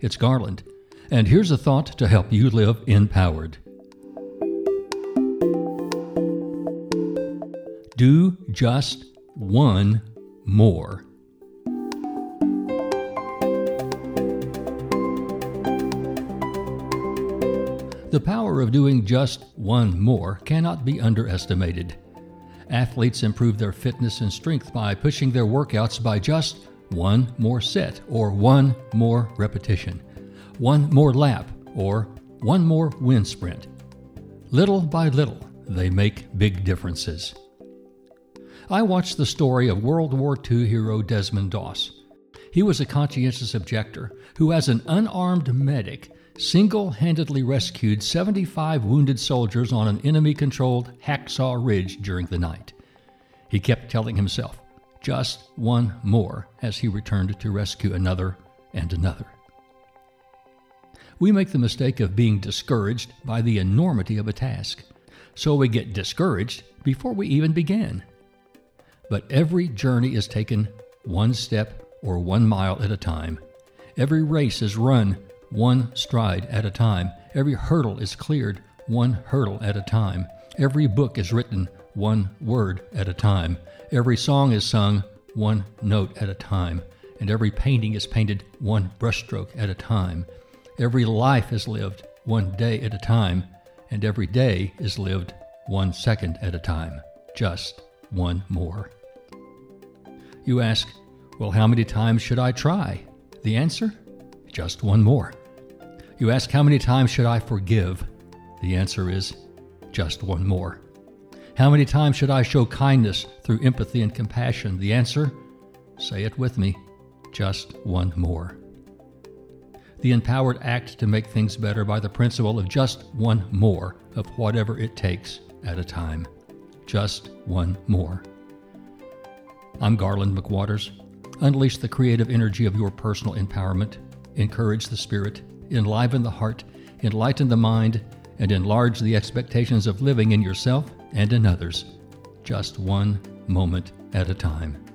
it's Garland. And here's a thought to help you live empowered. Do just one more. The power of doing just one more cannot be underestimated. Athletes improve their fitness and strength by pushing their workouts by just one more set or one more repetition, one more lap or one more wind sprint. Little by little, they make big differences. I watched the story of World War II hero Desmond Doss. He was a conscientious objector who, as an unarmed medic, single handedly rescued 75 wounded soldiers on an enemy controlled Hacksaw Ridge during the night. He kept telling himself, just one more, as he returned to rescue another and another. We make the mistake of being discouraged by the enormity of a task, so we get discouraged before we even begin. But every journey is taken one step or one mile at a time. Every race is run one stride at a time. Every hurdle is cleared one hurdle at a time. Every book is written one word at a time. Every song is sung one note at a time. And every painting is painted one brushstroke at a time. Every life is lived one day at a time. And every day is lived one second at a time. Just one more. You ask, well, how many times should I try? The answer? Just one more. You ask, How many times should I forgive? The answer is just one more. How many times should I show kindness through empathy and compassion? The answer, say it with me, just one more. The empowered act to make things better by the principle of just one more of whatever it takes at a time. Just one more. I'm Garland McWaters. Unleash the creative energy of your personal empowerment, encourage the spirit, enliven the heart, enlighten the mind, and enlarge the expectations of living in yourself and in others, just one moment at a time.